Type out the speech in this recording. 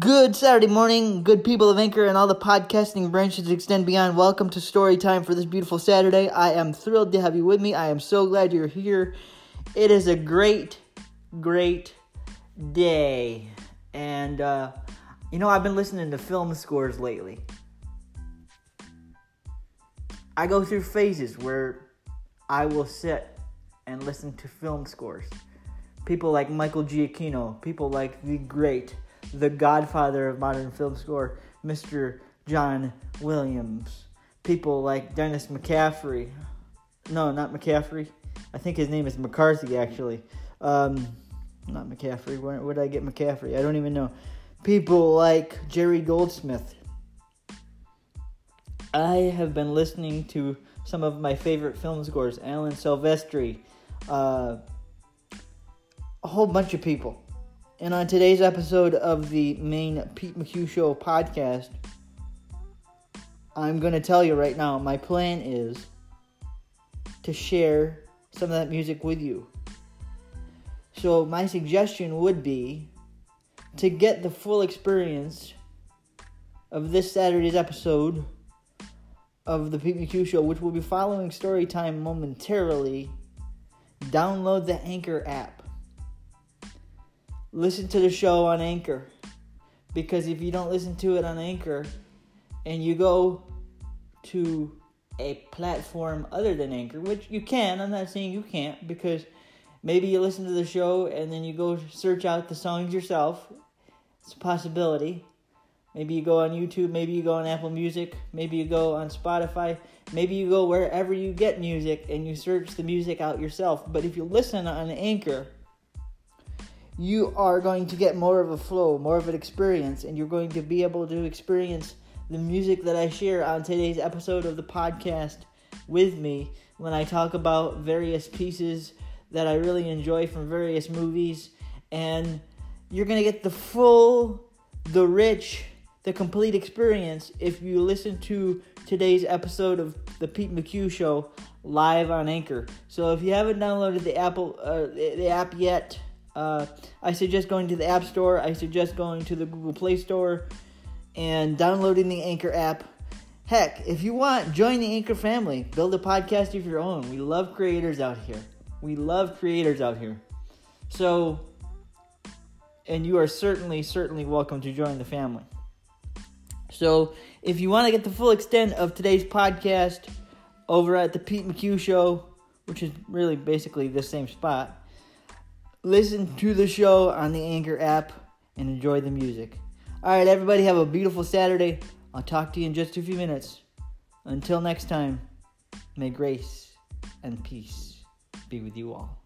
Good Saturday morning, good people of Anchor and all the podcasting branches extend beyond. Welcome to story time for this beautiful Saturday. I am thrilled to have you with me. I am so glad you're here. It is a great, great day. And, uh, you know, I've been listening to film scores lately. I go through phases where I will sit and listen to film scores. People like Michael Giacchino, people like the great the godfather of modern film score, Mr. John Williams. People like Dennis McCaffrey. No, not McCaffrey. I think his name is McCarthy, actually. Um, not McCaffrey. Where, where did I get McCaffrey? I don't even know. People like Jerry Goldsmith. I have been listening to some of my favorite film scores Alan Silvestri, uh, a whole bunch of people. And on today's episode of the main Pete McHugh Show podcast, I'm going to tell you right now my plan is to share some of that music with you. So, my suggestion would be to get the full experience of this Saturday's episode of the Pete McHugh Show, which will be following story time momentarily. Download the Anchor app listen to the show on Anchor. Because if you don't listen to it on Anchor and you go to a platform other than Anchor, which you can, I'm not saying you can't, because maybe you listen to the show and then you go search out the songs yourself. It's a possibility. Maybe you go on YouTube, maybe you go on Apple Music, maybe you go on Spotify, maybe you go wherever you get music and you search the music out yourself. But if you listen on Anchor, you are going to get more of a flow, more of an experience, and you're going to be able to experience the music that I share on today's episode of the podcast with me when I talk about various pieces that I really enjoy from various movies. And you're going to get the full, the rich, the complete experience if you listen to today's episode of the Pete McHugh Show live on Anchor. So if you haven't downloaded the Apple uh, the app yet, uh, I suggest going to the App Store. I suggest going to the Google Play Store and downloading the Anchor app. Heck, if you want, join the Anchor family. Build a podcast of your own. We love creators out here. We love creators out here. So, and you are certainly, certainly welcome to join the family. So, if you want to get the full extent of today's podcast over at the Pete McHugh Show, which is really basically the same spot, listen to the show on the Anchor app and enjoy the music. All right, everybody, have a beautiful Saturday. I'll talk to you in just a few minutes. Until next time, may grace and peace be with you all.